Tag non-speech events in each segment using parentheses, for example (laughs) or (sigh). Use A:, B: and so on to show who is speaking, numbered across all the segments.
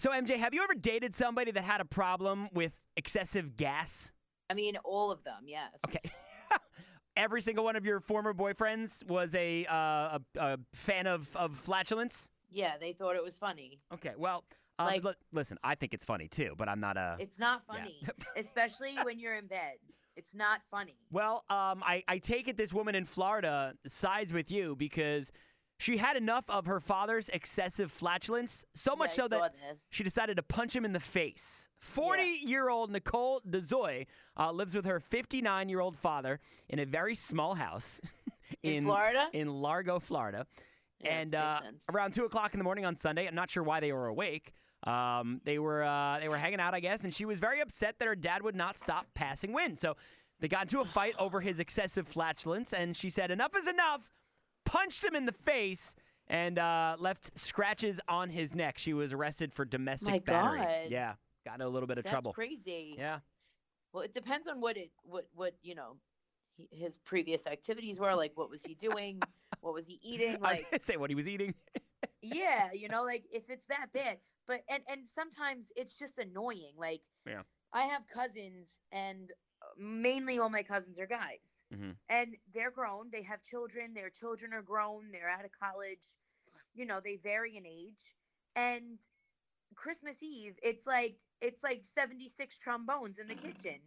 A: So, MJ, have you ever dated somebody that had a problem with excessive gas?
B: I mean, all of them, yes.
A: Okay. (laughs) Every single one of your former boyfriends was a uh, a, a fan of, of flatulence?
B: Yeah, they thought it was funny.
A: Okay, well, um,
B: Like-
A: li- listen, I think it's funny too, but I'm not a.
B: It's not funny, (laughs) especially when you're in bed. It's not funny.
A: Well, um, I, I take it this woman in Florida sides with you because she had enough of her father's excessive flatulence, so much
B: Yeah,
A: so that
B: this.
A: she decided to punch him in the face. 40 year old Nicole DeZoy uh, lives with her 59 year old father in a very small house (laughs)
B: In Florida?
A: In Largo, Florida.
B: Yeah,
A: and uh, around two o'clock in the morning on Sunday, I'm not sure why they were awake. Um, they were uh, they were hanging out, I guess, and she was very upset that her dad would not stop passing wind. So they got into a fight over his excessive flatulence, and she said, "Enough is enough." Punched him in the face and uh, left scratches on his neck. She was arrested for domestic
B: My
A: battery.
B: God.
A: Yeah, got into a little bit of
B: That's
A: trouble.
B: crazy.
A: Yeah.
B: Well, it depends on what it what what you know he, his previous activities were. Like, what was he doing? what was he eating? (laughs) Like,
A: say what he was eating. (laughs)
B: yeah, you know, like if it's that bad. But and and sometimes it's just annoying. Like,
A: Yeah.
B: I have cousins, and mainly all my cousins are guys,
A: Mhm.
B: and they're grown. They have children. Their children are grown. They're out of college. You know, they vary in age, and Christmas Eve, it's like it's like 76 trombones in the kitchen.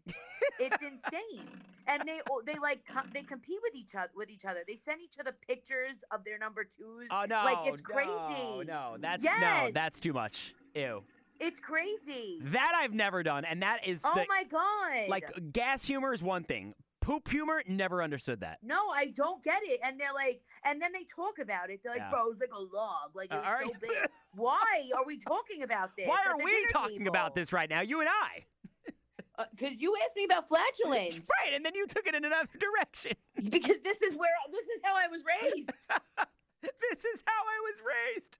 B: it's (laughs) insane. And they they like com- they compete with each other with each other. They send each other pictures of their number 2s.
A: Oh no!
B: Like it's
A: no,
B: crazy.
A: No, that's no,
B: Yes.
A: that's too much. Ew.
B: It's crazy.
A: That I've never done, and that is
B: Oh
A: the,
B: my god.
A: like gas humor is one thing. Poop humor, never understood that.
B: no, I don't get it. And they're like, and then they talk about it. They're like,
A: Yeah.
B: bro, it's like a log. Like
A: Uh,
B: it's
A: all
B: so
A: right.
B: big. (laughs) Why are we talking about this?
A: Why are we talking about this right now? You and I. (laughs)
B: Because you asked me about flatulence. (laughs)
A: Right, and then you took it in another direction.
B: Because this is where this is how I was raised.
A: this is how I was raised.